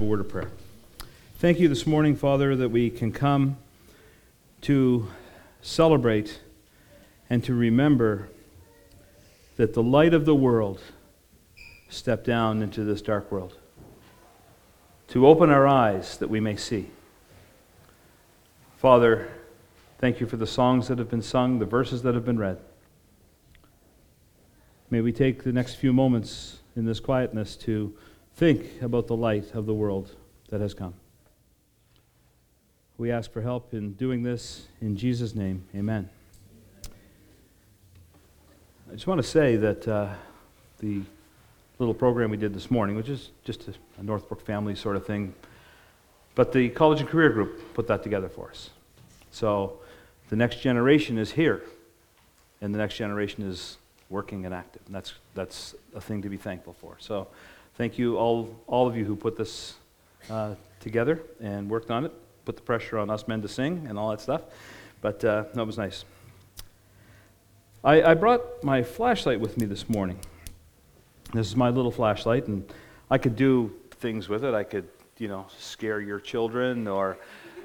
A word of prayer. Thank you this morning, Father, that we can come to celebrate and to remember that the light of the world stepped down into this dark world, to open our eyes that we may see. Father, thank you for the songs that have been sung, the verses that have been read. May we take the next few moments in this quietness to think about the light of the world that has come. We ask for help in doing this in Jesus' name. Amen. I just want to say that uh, the little program we did this morning, which is just a, a Northbrook family sort of thing, but the college and career group put that together for us. So the next generation is here, and the next generation is working and active. And that's, that's a thing to be thankful for. So thank you, all, all of you who put this uh, together and worked on it, put the pressure on us men to sing and all that stuff. But uh, no, it was nice. I, I brought my flashlight with me this morning. This is my little flashlight, and I could do things with it. I could, you know, scare your children or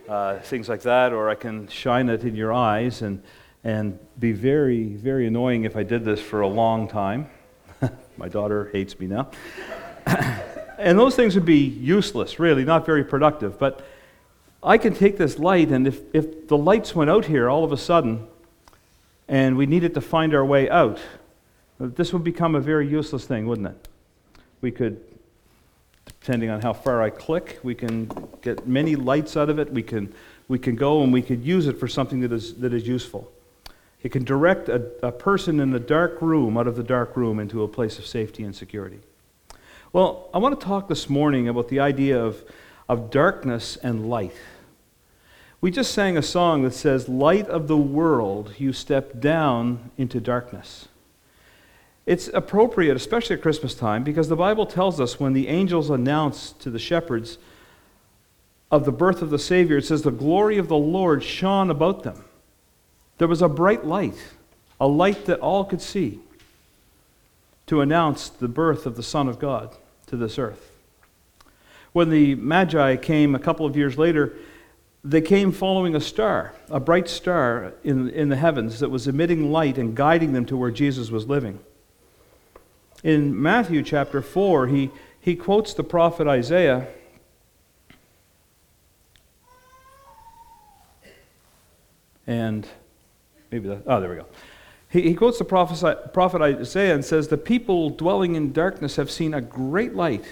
uh, things like that, or I can shine it in your eyes and, and be very, very annoying if I did this for a long time. my daughter hates me now. and those things would be useless, really, not very productive. But I can take this light, and if, if the lights went out here all of a sudden, and we needed to find our way out, this would become a very useless thing, wouldn't it? We could, depending on how far I click, we can get many lights out of it. We can, we can go and we could use it for something that is, that is useful. It can direct a, a person in a dark room out of the dark room into a place of safety and security. Well, I want to talk this morning about the idea of, of darkness and light. We just sang a song that says, Light of the world, you step down into darkness. It's appropriate, especially at Christmas time, because the Bible tells us when the angels announce to the shepherds of the birth of the Savior, it says, The glory of the Lord shone about them. There was a bright light, a light that all could see, to announce the birth of the Son of God to this earth. When the Magi came a couple of years later, they came following a star, a bright star in, in the heavens that was emitting light and guiding them to where Jesus was living. In Matthew chapter 4, he, he quotes the prophet Isaiah. And maybe that, oh, there we go. He, he quotes the prophet, prophet Isaiah and says, The people dwelling in darkness have seen a great light.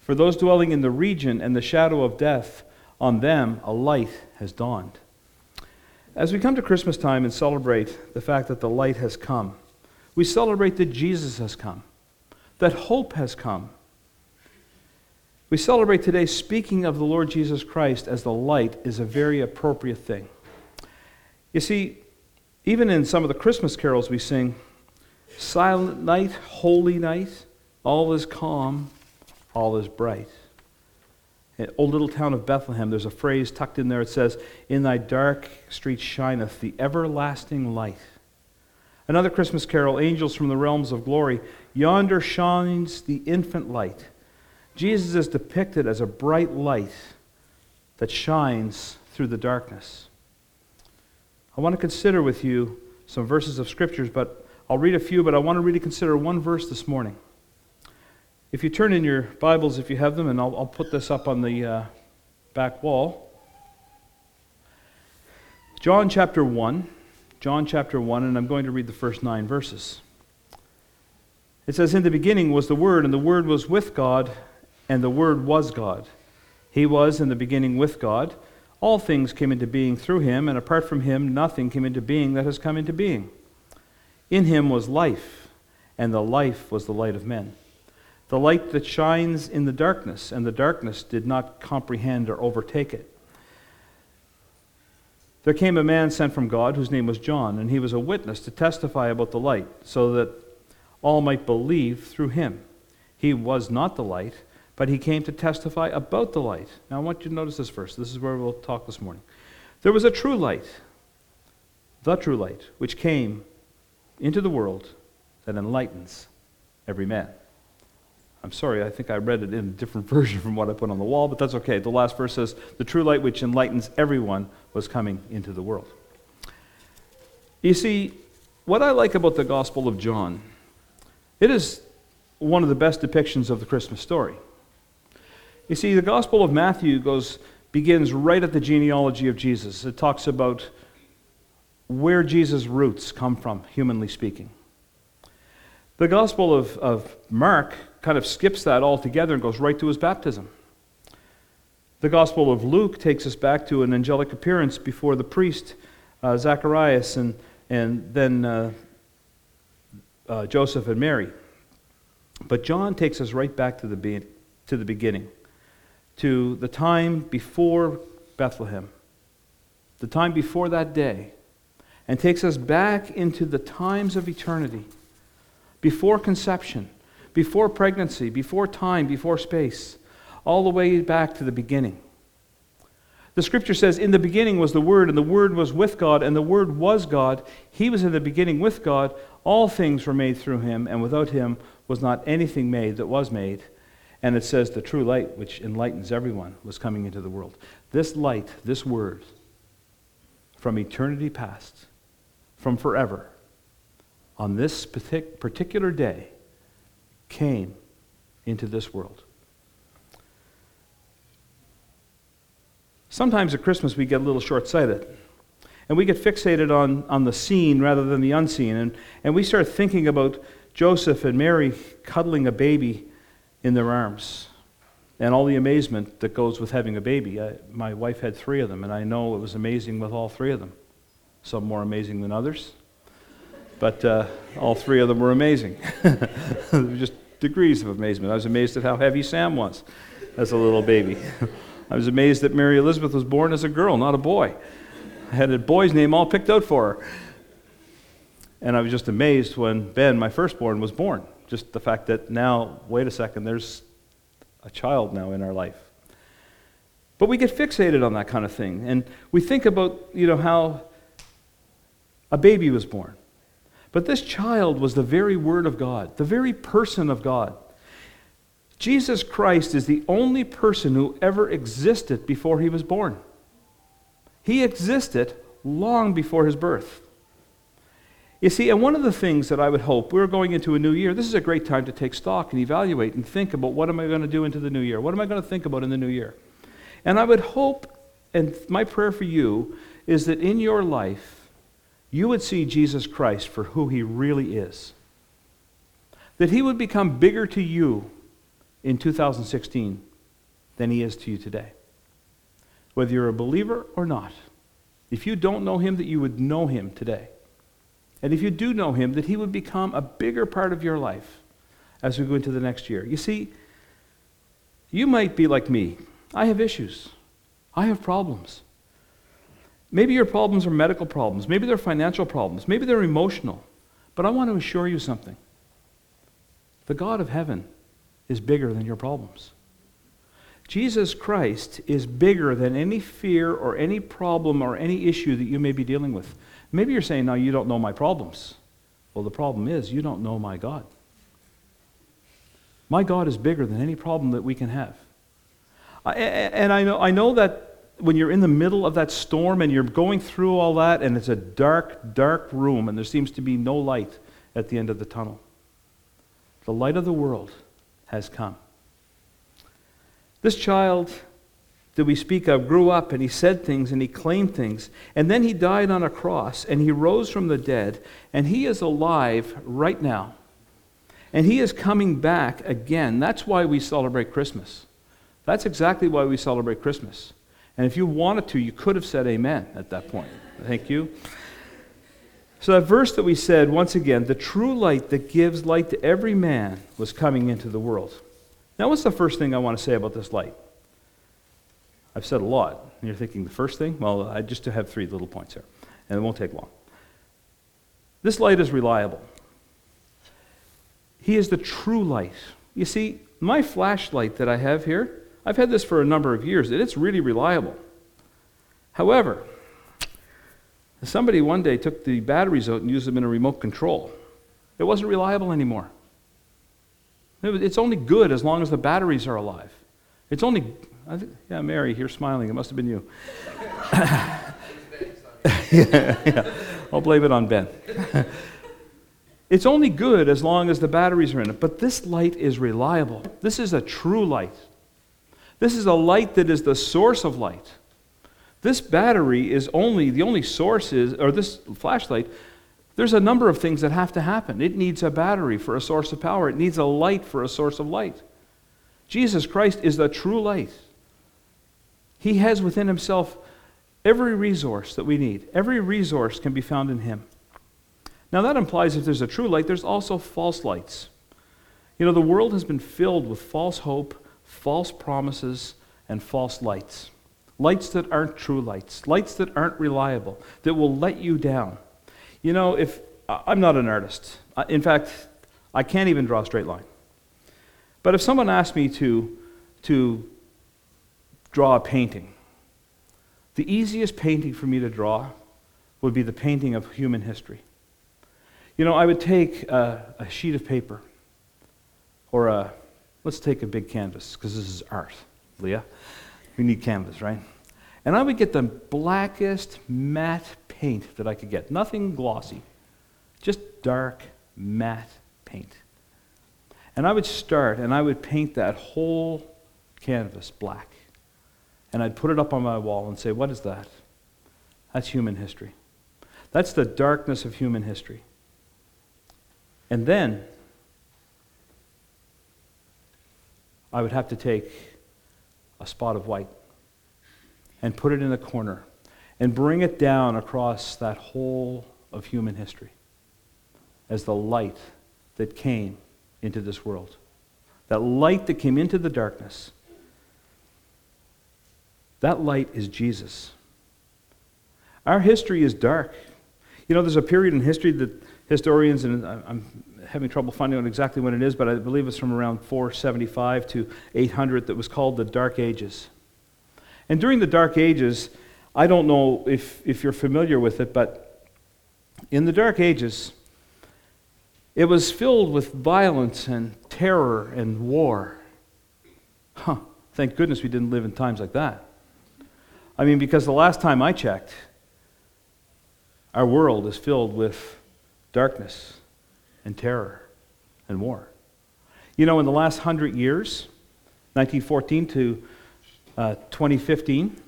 For those dwelling in the region and the shadow of death, on them a light has dawned. As we come to Christmas time and celebrate the fact that the light has come, we celebrate that Jesus has come, that hope has come. We celebrate today speaking of the Lord Jesus Christ as the light is a very appropriate thing. You see, even in some of the Christmas carols we sing, Silent night, holy night, all is calm, all is bright. In old little town of Bethlehem, there's a phrase tucked in there. It says, In thy dark street shineth the everlasting light. Another Christmas carol, Angels from the Realms of Glory. Yonder shines the infant light. Jesus is depicted as a bright light that shines through the darkness. I want to consider with you some verses of scriptures, but I'll read a few, but I want to really consider one verse this morning. If you turn in your Bibles, if you have them, and I'll, I'll put this up on the uh, back wall. John chapter 1. John chapter 1, and I'm going to read the first nine verses. It says, In the beginning was the Word, and the Word was with God, and the Word was God. He was in the beginning with God. All things came into being through him, and apart from him, nothing came into being that has come into being. In him was life, and the life was the light of men the light that shines in the darkness, and the darkness did not comprehend or overtake it. There came a man sent from God whose name was John, and he was a witness to testify about the light, so that all might believe through him. He was not the light, but he came to testify about the light. Now I want you to notice this first. This is where we'll talk this morning. There was a true light, the true light, which came into the world that enlightens every man. I'm sorry, I think I read it in a different version from what I put on the wall, but that's okay. The last verse says, The true light which enlightens everyone was coming into the world. You see, what I like about the Gospel of John, it is one of the best depictions of the Christmas story. You see, the Gospel of Matthew goes, begins right at the genealogy of Jesus. It talks about where Jesus' roots come from, humanly speaking. The Gospel of, of Mark kind of skips that altogether and goes right to his baptism. The Gospel of Luke takes us back to an angelic appearance before the priest, uh, Zacharias, and, and then uh, uh, Joseph and Mary. But John takes us right back to the, be- to the beginning, to the time before Bethlehem, the time before that day, and takes us back into the times of eternity, before conception, before pregnancy, before time, before space, all the way back to the beginning. The scripture says, In the beginning was the Word, and the Word was with God, and the Word was God. He was in the beginning with God. All things were made through him, and without him was not anything made that was made. And it says, The true light, which enlightens everyone, was coming into the world. This light, this Word, from eternity past, from forever, on this particular day, came into this world. Sometimes at Christmas we get a little short sighted. And we get fixated on, on the seen rather than the unseen. And, and we start thinking about Joseph and Mary cuddling a baby in their arms and all the amazement that goes with having a baby. I, my wife had three of them, and I know it was amazing with all three of them. Some more amazing than others. But uh, all three of them were amazing. just degrees of amazement. I was amazed at how heavy Sam was as a little baby. I was amazed that Mary Elizabeth was born as a girl, not a boy. I had a boy's name all picked out for her. And I was just amazed when Ben, my firstborn, was born. Just the fact that now, wait a second, there's a child now in our life. But we get fixated on that kind of thing. And we think about, you know, how a baby was born. But this child was the very Word of God, the very person of God. Jesus Christ is the only person who ever existed before he was born. He existed long before his birth. You see, and one of the things that I would hope, we're going into a new year, this is a great time to take stock and evaluate and think about what am I going to do into the new year? What am I going to think about in the new year? And I would hope, and my prayer for you is that in your life, you would see Jesus Christ for who he really is. That he would become bigger to you in 2016 than he is to you today. Whether you're a believer or not. If you don't know him, that you would know him today. And if you do know him, that he would become a bigger part of your life as we go into the next year. You see, you might be like me. I have issues, I have problems. Maybe your problems are medical problems, maybe they're financial problems, maybe they're emotional. But I want to assure you something the God of heaven is bigger than your problems. Jesus Christ is bigger than any fear or any problem or any issue that you may be dealing with. Maybe you're saying, No, you don't know my problems. Well, the problem is, you don't know my God. My God is bigger than any problem that we can have. And I know, I know that when you're in the middle of that storm and you're going through all that, and it's a dark, dark room, and there seems to be no light at the end of the tunnel, the light of the world has come. This child that we speak of grew up and he said things and he claimed things. And then he died on a cross and he rose from the dead and he is alive right now. And he is coming back again. That's why we celebrate Christmas. That's exactly why we celebrate Christmas. And if you wanted to, you could have said amen at that point. Thank you. So, that verse that we said, once again, the true light that gives light to every man was coming into the world. Now, what's the first thing I want to say about this light? I've said a lot. And you're thinking, the first thing? Well, I just have three little points here, and it won't take long. This light is reliable. He is the true light. You see, my flashlight that I have here, I've had this for a number of years, and it's really reliable. However, somebody one day took the batteries out and used them in a remote control. It wasn't reliable anymore. It's only good as long as the batteries are alive. It's only, think, yeah, Mary, you're smiling. It must have been you. yeah, yeah. I'll blame it on Ben. it's only good as long as the batteries are in it. But this light is reliable. This is a true light. This is a light that is the source of light. This battery is only, the only source is, or this flashlight, there's a number of things that have to happen. It needs a battery for a source of power, it needs a light for a source of light. Jesus Christ is the true light. He has within himself every resource that we need. Every resource can be found in him. Now, that implies if there's a true light, there's also false lights. You know, the world has been filled with false hope, false promises, and false lights. Lights that aren't true lights, lights that aren't reliable, that will let you down. You know, if I'm not an artist, in fact, I can't even draw a straight line. But if someone asked me to, to draw a painting, the easiest painting for me to draw would be the painting of human history. You know, I would take a, a sheet of paper or a, let's take a big canvas because this is art, Leah. We need canvas, right? And I would get the blackest matte paint that I could get. Nothing glossy, just dark matte paint. And I would start and I would paint that whole canvas black. And I'd put it up on my wall and say, What is that? That's human history. That's the darkness of human history. And then I would have to take a spot of white and put it in a corner and bring it down across that whole of human history as the light that came into this world. That light that came into the darkness. That light is Jesus. Our history is dark. You know, there's a period in history that historians, and I'm having trouble finding out exactly when it is, but I believe it's from around 475 to 800 that was called the Dark Ages. And during the Dark Ages, I don't know if, if you're familiar with it, but in the Dark Ages, it was filled with violence and terror and war. Huh, thank goodness we didn't live in times like that. I mean, because the last time I checked, our world is filled with darkness and terror and war. You know, in the last hundred years, 1914 to uh, 2015,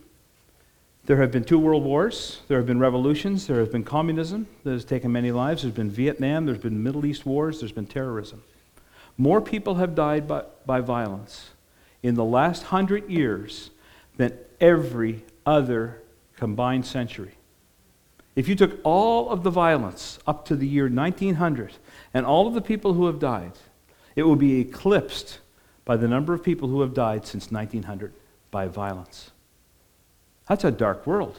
there have been two world wars, there have been revolutions, there has been communism that has taken many lives, there's been Vietnam, there's been Middle East wars, there's been terrorism. More people have died by, by violence in the last hundred years than every other combined century. If you took all of the violence up to the year 1900 and all of the people who have died, it would be eclipsed by the number of people who have died since 1900 by violence. That's a dark world.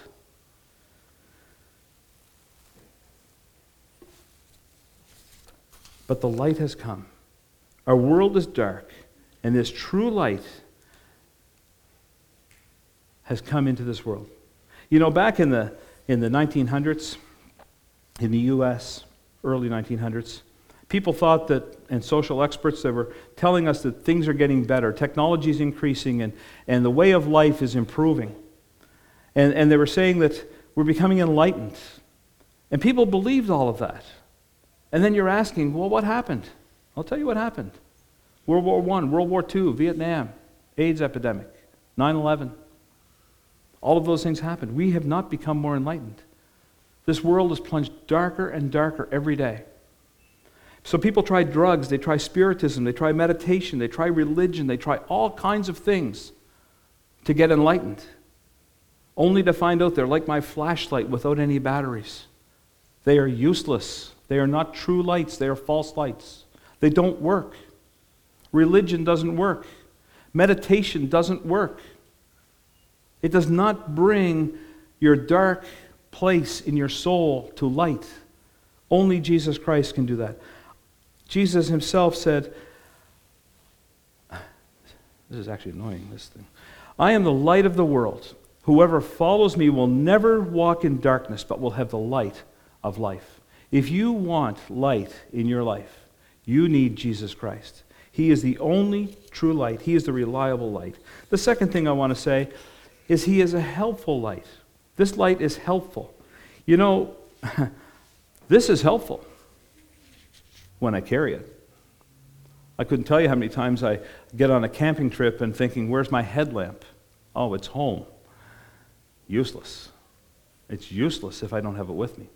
But the light has come. Our world is dark, and this true light has come into this world. You know, back in the, in the 1900s, in the U.S., early 1900s, people thought that, and social experts that were telling us that things are getting better, technology is increasing, and, and the way of life is improving. And, and they were saying that we're becoming enlightened. And people believed all of that. And then you're asking, well, what happened? I'll tell you what happened World War I, World War II, Vietnam, AIDS epidemic, 9 11. All of those things happened. We have not become more enlightened. This world is plunged darker and darker every day. So people try drugs, they try spiritism, they try meditation, they try religion, they try all kinds of things to get enlightened, only to find out they're like my flashlight without any batteries. They are useless. They are not true lights, they are false lights. They don't work. Religion doesn't work. Meditation doesn't work. It does not bring your dark place in your soul to light. Only Jesus Christ can do that. Jesus himself said, This is actually annoying, this thing. I am the light of the world. Whoever follows me will never walk in darkness, but will have the light of life. If you want light in your life, you need Jesus Christ. He is the only true light. He is the reliable light. The second thing I want to say is He is a helpful light. This light is helpful. You know, this is helpful when I carry it. I couldn't tell you how many times I get on a camping trip and thinking, where's my headlamp? Oh, it's home. Useless. It's useless if I don't have it with me.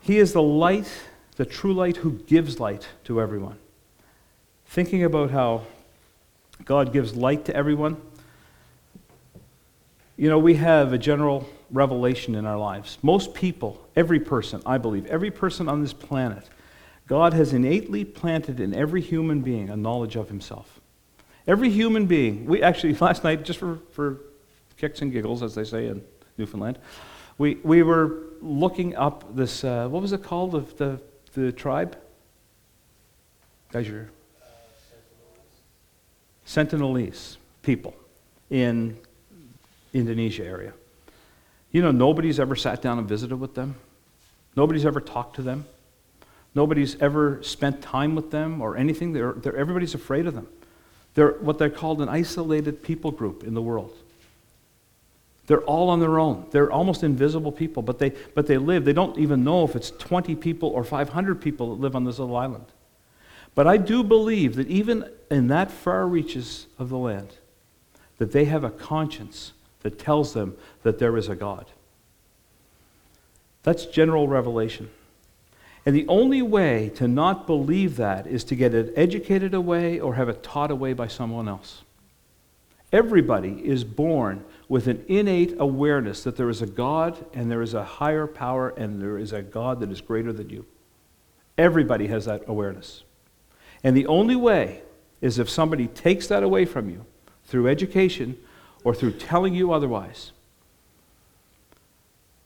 He is the light, the true light who gives light to everyone. Thinking about how God gives light to everyone, you know, we have a general revelation in our lives. Most people, every person, I believe, every person on this planet, God has innately planted in every human being a knowledge of himself. Every human being, we actually, last night, just for, for kicks and giggles, as they say in Newfoundland, we, we were looking up this, uh, what was it called, the, the, the tribe? Guys, you're. Sentinelese people in Indonesia area. You know, nobody's ever sat down and visited with them. Nobody's ever talked to them. Nobody's ever spent time with them or anything. They're, they're, everybody's afraid of them. They're what they're called an isolated people group in the world. They're all on their own. They're almost invisible people, but they, but they live. They don't even know if it's 20 people or 500 people that live on this little island. But I do believe that even in that far reaches of the land, that they have a conscience that tells them that there is a God. That's general revelation. And the only way to not believe that is to get it educated away or have it taught away by someone else. Everybody is born with an innate awareness that there is a God and there is a higher power and there is a God that is greater than you. Everybody has that awareness. And the only way is if somebody takes that away from you through education or through telling you otherwise.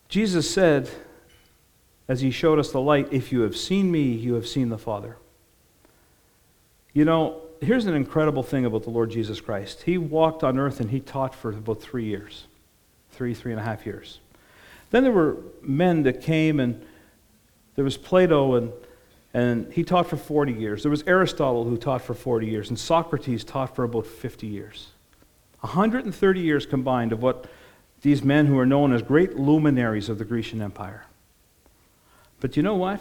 Jesus said, as he showed us the light, If you have seen me, you have seen the Father. You know, here's an incredible thing about the Lord Jesus Christ. He walked on earth and he taught for about three years three, three and a half years. Then there were men that came, and there was Plato, and, and he taught for 40 years. There was Aristotle who taught for 40 years, and Socrates taught for about 50 years. 130 years combined of what these men who are known as great luminaries of the Grecian Empire. But you know what?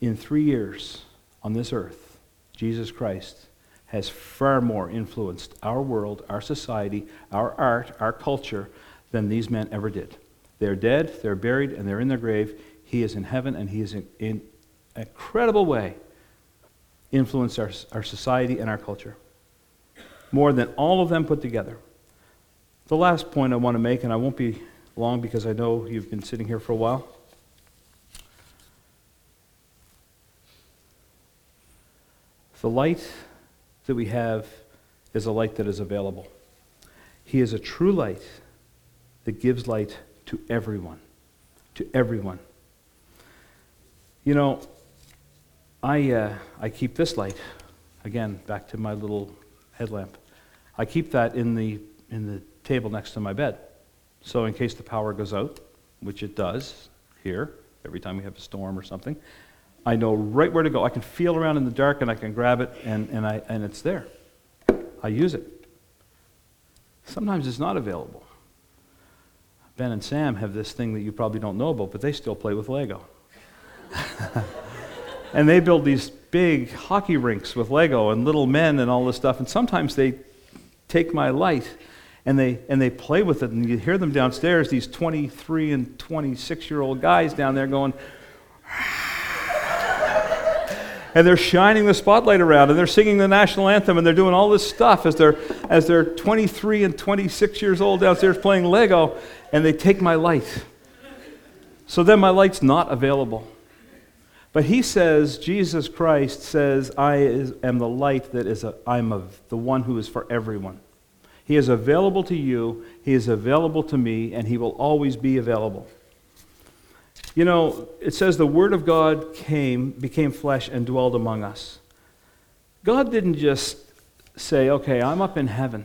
In three years on this earth, Jesus Christ has far more influenced our world, our society, our art, our culture than these men ever did. They're dead, they're buried, and they're in their grave. He is in heaven, and he is in, in an incredible way influenced our, our society and our culture more than all of them put together. The last point I want to make, and I won't be long because I know you've been sitting here for a while. The light that we have is a light that is available. He is a true light that gives light to everyone. To everyone. You know, I, uh, I keep this light, again, back to my little headlamp. I keep that in the, in the table next to my bed. So, in case the power goes out, which it does here, every time we have a storm or something, I know right where to go. I can feel around in the dark and I can grab it and, and, I, and it's there. I use it. Sometimes it's not available. Ben and Sam have this thing that you probably don't know about, but they still play with Lego. and they build these big hockey rinks with Lego and little men and all this stuff. And sometimes they take my light and they, and they play with it. And you hear them downstairs, these 23 and 26 year old guys down there going, and they're shining the spotlight around and they're singing the national anthem and they're doing all this stuff as they're, as they're 23 and 26 years old downstairs playing Lego and they take my light. So then my light's not available. But he says, Jesus Christ says, I is, am the light that is, a, I'm the one who is for everyone. He is available to you, he is available to me, and he will always be available. You know, it says the Word of God came, became flesh, and dwelled among us. God didn't just say, okay, I'm up in heaven,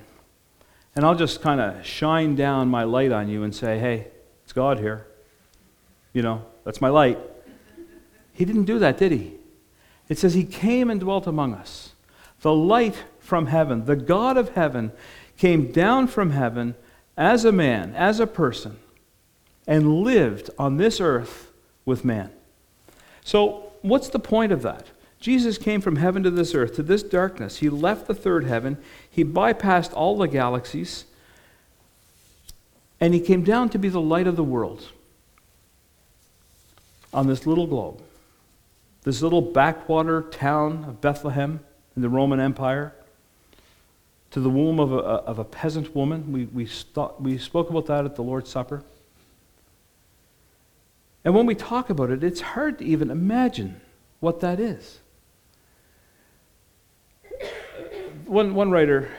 and I'll just kind of shine down my light on you and say, hey, it's God here. You know, that's my light. He didn't do that, did he? It says, He came and dwelt among us. The light from heaven, the God of heaven, came down from heaven as a man, as a person, and lived on this earth with man. So, what's the point of that? Jesus came from heaven to this earth, to this darkness. He left the third heaven. He bypassed all the galaxies. And he came down to be the light of the world on this little globe, this little backwater town of Bethlehem in the Roman Empire, to the womb of a, of a peasant woman. We, we, st- we spoke about that at the Lord's Supper. And when we talk about it, it's hard to even imagine what that is. One, one writer,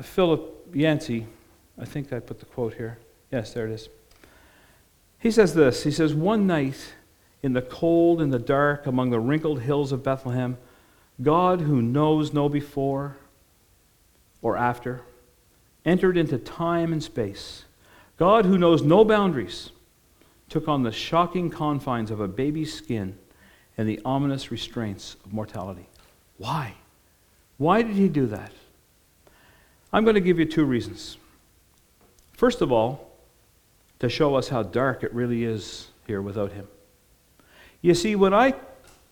Philip Yancey, I think I put the quote here. Yes, there it is. He says this He says, One night in the cold and the dark among the wrinkled hills of Bethlehem, God, who knows no before or after, entered into time and space. God, who knows no boundaries, took on the shocking confines of a baby's skin and the ominous restraints of mortality. Why? Why did he do that? I'm going to give you two reasons. First of all, to show us how dark it really is here without him. You see, when I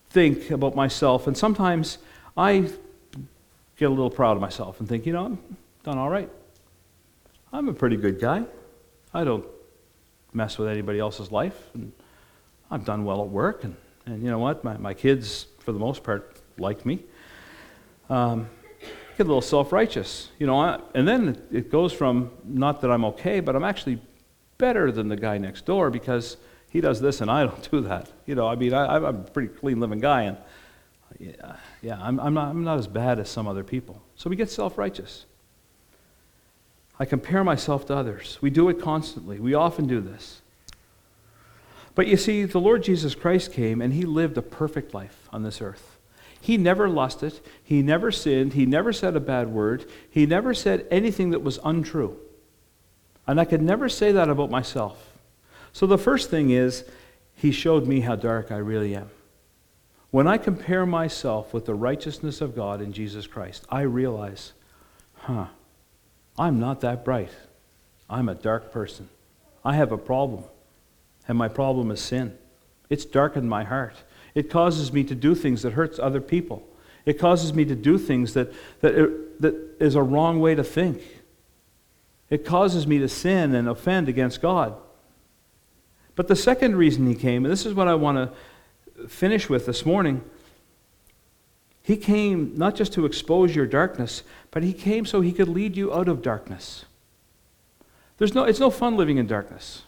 think about myself, and sometimes I get a little proud of myself and think, you know, I'm done all right. I'm a pretty good guy. I don't mess with anybody else's life, and I've done well at work, and, and you know what? My, my kids, for the most part, like me. Um, get a little self righteous, you know, I, and then it goes from not that I'm okay, but I'm actually better than the guy next door because he does this and I don't do that. You know, I mean, I, am a pretty clean living guy, and yeah, yeah I'm, I'm, not, I'm not as bad as some other people. So we get self righteous. I compare myself to others. We do it constantly. We often do this. But you see, the Lord Jesus Christ came and he lived a perfect life on this earth. He never lusted, he never sinned, he never said a bad word, he never said anything that was untrue. And I could never say that about myself. So the first thing is, he showed me how dark I really am. When I compare myself with the righteousness of God in Jesus Christ, I realize, huh, I'm not that bright. I'm a dark person. I have a problem, and my problem is sin. It's darkened my heart. It causes me to do things that hurts other people. It causes me to do things that, that, that is a wrong way to think. It causes me to sin and offend against God. But the second reason he came, and this is what I want to finish with this morning, he came not just to expose your darkness, but he came so he could lead you out of darkness. There's no, it's no fun living in darkness.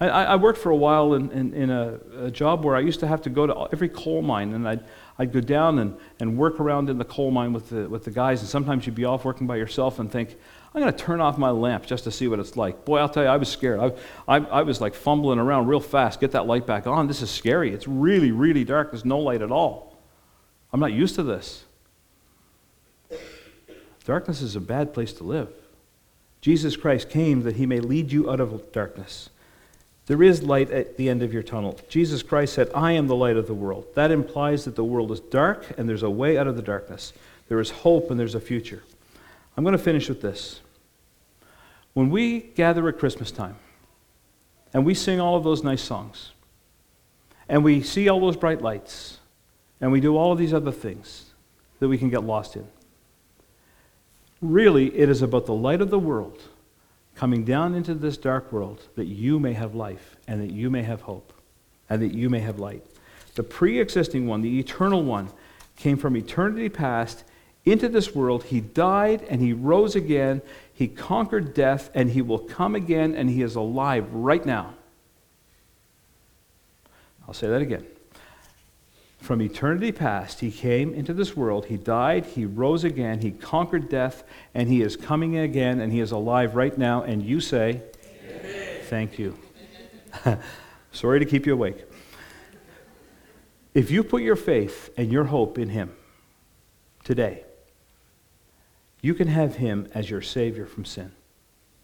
I, I worked for a while in, in, in a, a, job where I used to have to go to every coal mine, and I'd, I'd go down and, and work around in the coal mine with the, with the guys, and sometimes you'd be off working by yourself and think, I'm going to turn off my lamp just to see what it's like. Boy, I'll tell you, I was scared. I, I, I, was like fumbling around real fast, get that light back on. This is scary. It's really, really dark. There's no light at all. I'm not used to this. Darkness is a bad place to live. Jesus Christ came that he may lead you out of darkness. There is light at the end of your tunnel. Jesus Christ said, I am the light of the world. That implies that the world is dark and there's a way out of the darkness. There is hope and there's a future. I'm going to finish with this. When we gather at Christmas time and we sing all of those nice songs and we see all those bright lights and we do all of these other things that we can get lost in, really it is about the light of the world coming down into this dark world that you may have life and that you may have hope and that you may have light. The pre existing one, the eternal one, came from eternity past into this world. He died and he rose again. He conquered death and he will come again and he is alive right now. I'll say that again. From eternity past, he came into this world. He died, he rose again, he conquered death, and he is coming again, and he is alive right now. And you say, Amen. Thank you. Sorry to keep you awake. If you put your faith and your hope in him today, you can have Him as your Savior from sin.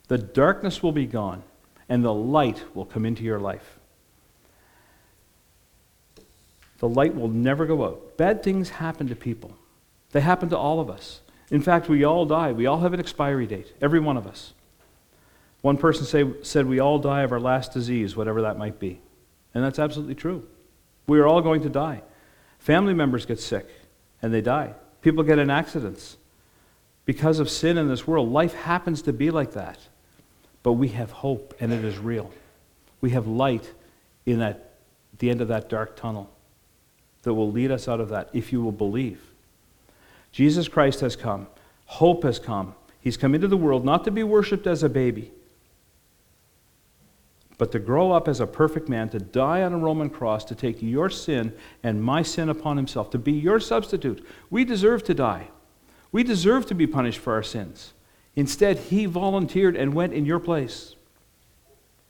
The darkness will be gone, and the light will come into your life. The light will never go out. Bad things happen to people, they happen to all of us. In fact, we all die. We all have an expiry date, every one of us. One person say, said, We all die of our last disease, whatever that might be. And that's absolutely true. We are all going to die. Family members get sick and they die. People get in accidents. Because of sin in this world, life happens to be like that. But we have hope and it is real. We have light in that, the end of that dark tunnel that will lead us out of that if you will believe. Jesus Christ has come. Hope has come. He's come into the world not to be worshiped as a baby, but to grow up as a perfect man, to die on a Roman cross, to take your sin and my sin upon himself, to be your substitute. We deserve to die. We deserve to be punished for our sins. Instead, he volunteered and went in your place.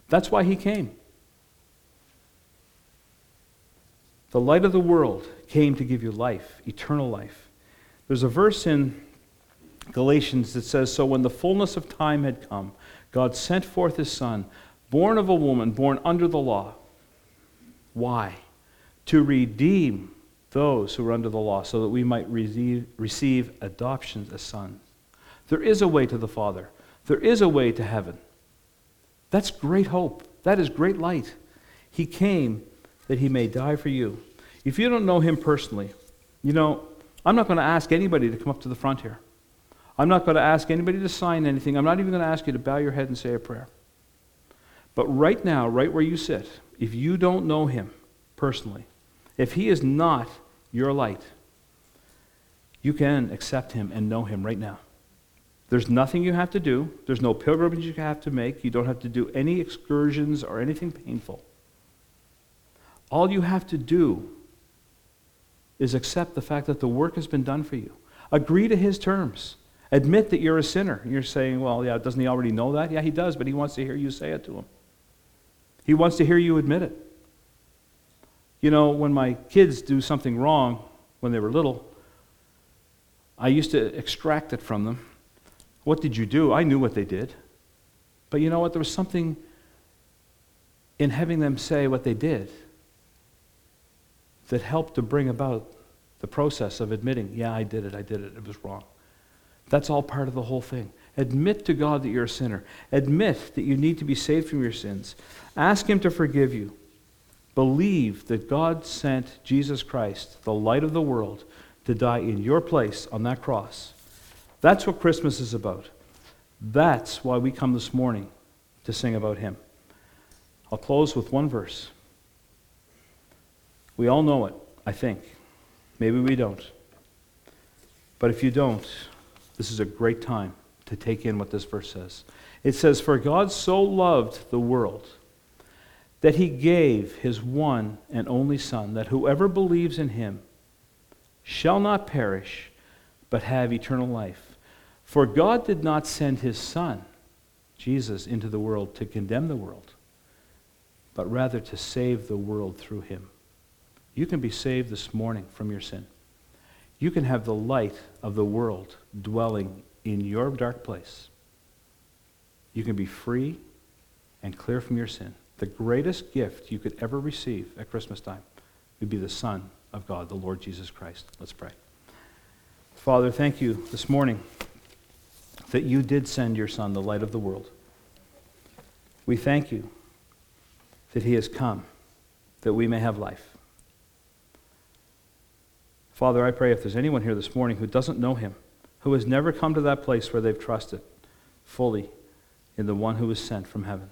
That's why he came. The light of the world came to give you life, eternal life. There's a verse in Galatians that says So when the fullness of time had come, God sent forth his Son born of a woman, born under the law. Why? To redeem those who are under the law, so that we might receive, receive adoption as sons. There is a way to the Father, there is a way to heaven. That's great hope. That is great light. He came that he may die for you. If you don't know him personally, you know, I'm not going to ask anybody to come up to the front here. I'm not going to ask anybody to sign anything. I'm not even going to ask you to bow your head and say a prayer. But right now, right where you sit, if you don't know him personally, if he is not your light, you can accept him and know him right now. There's nothing you have to do. There's no pilgrimage you have to make. You don't have to do any excursions or anything painful. All you have to do is accept the fact that the work has been done for you. Agree to his terms. Admit that you're a sinner. You're saying, well, yeah, doesn't he already know that? Yeah, he does, but he wants to hear you say it to him. He wants to hear you admit it. You know, when my kids do something wrong when they were little, I used to extract it from them. What did you do? I knew what they did. But you know what? There was something in having them say what they did that helped to bring about the process of admitting, yeah, I did it, I did it, it was wrong. That's all part of the whole thing. Admit to God that you're a sinner. Admit that you need to be saved from your sins. Ask Him to forgive you. Believe that God sent Jesus Christ, the light of the world, to die in your place on that cross. That's what Christmas is about. That's why we come this morning to sing about Him. I'll close with one verse. We all know it, I think. Maybe we don't. But if you don't, this is a great time to take in what this verse says. It says, For God so loved the world that he gave his one and only Son, that whoever believes in him shall not perish, but have eternal life. For God did not send his Son, Jesus, into the world to condemn the world, but rather to save the world through him. You can be saved this morning from your sin. You can have the light of the world dwelling in your dark place, you can be free and clear from your sin. The greatest gift you could ever receive at Christmas time would be the Son of God, the Lord Jesus Christ. Let's pray. Father, thank you this morning that you did send your Son, the light of the world. We thank you that he has come that we may have life. Father, I pray if there's anyone here this morning who doesn't know him, who has never come to that place where they've trusted fully in the one who was sent from heaven.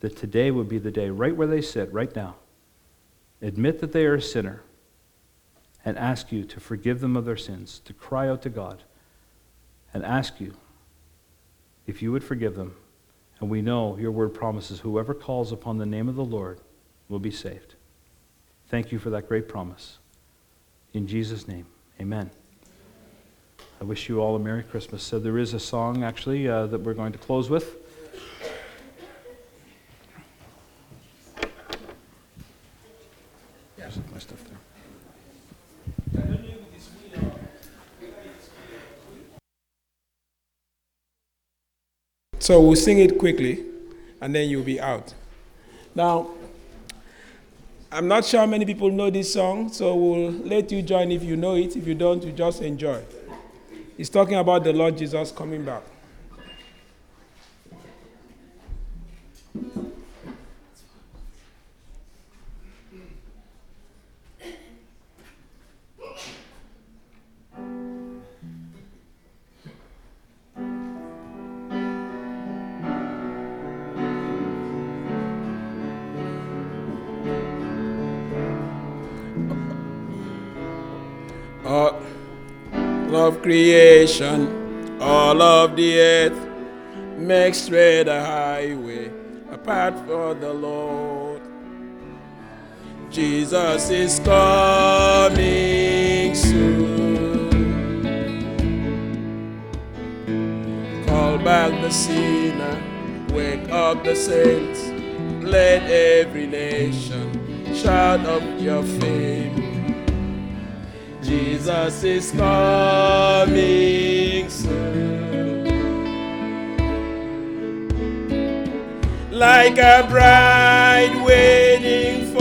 That today would be the day, right where they sit, right now. Admit that they are a sinner and ask you to forgive them of their sins, to cry out to God and ask you if you would forgive them. And we know your word promises whoever calls upon the name of the Lord will be saved. Thank you for that great promise. In Jesus' name, amen. I wish you all a Merry Christmas. So there is a song, actually, uh, that we're going to close with. So we'll sing it quickly, and then you'll be out. Now, I'm not sure many people know this song, so we'll let you join if you know it. If you don't, you just enjoy. It's talking about the Lord Jesus coming back. Of creation, all of the earth, makes straight a highway apart for the Lord. Jesus is coming soon. Call back the sinner, wake up the saints, let every nation shout up your fame. Jesus is coming soon. Like a bride waiting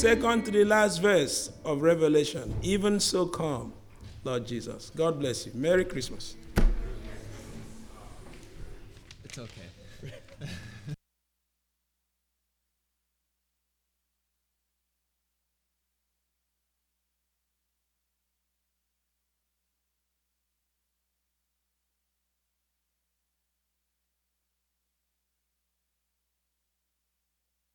second to the last verse of Revelation. Even so come, Lord Jesus. God bless you. Merry Christmas. It's okay.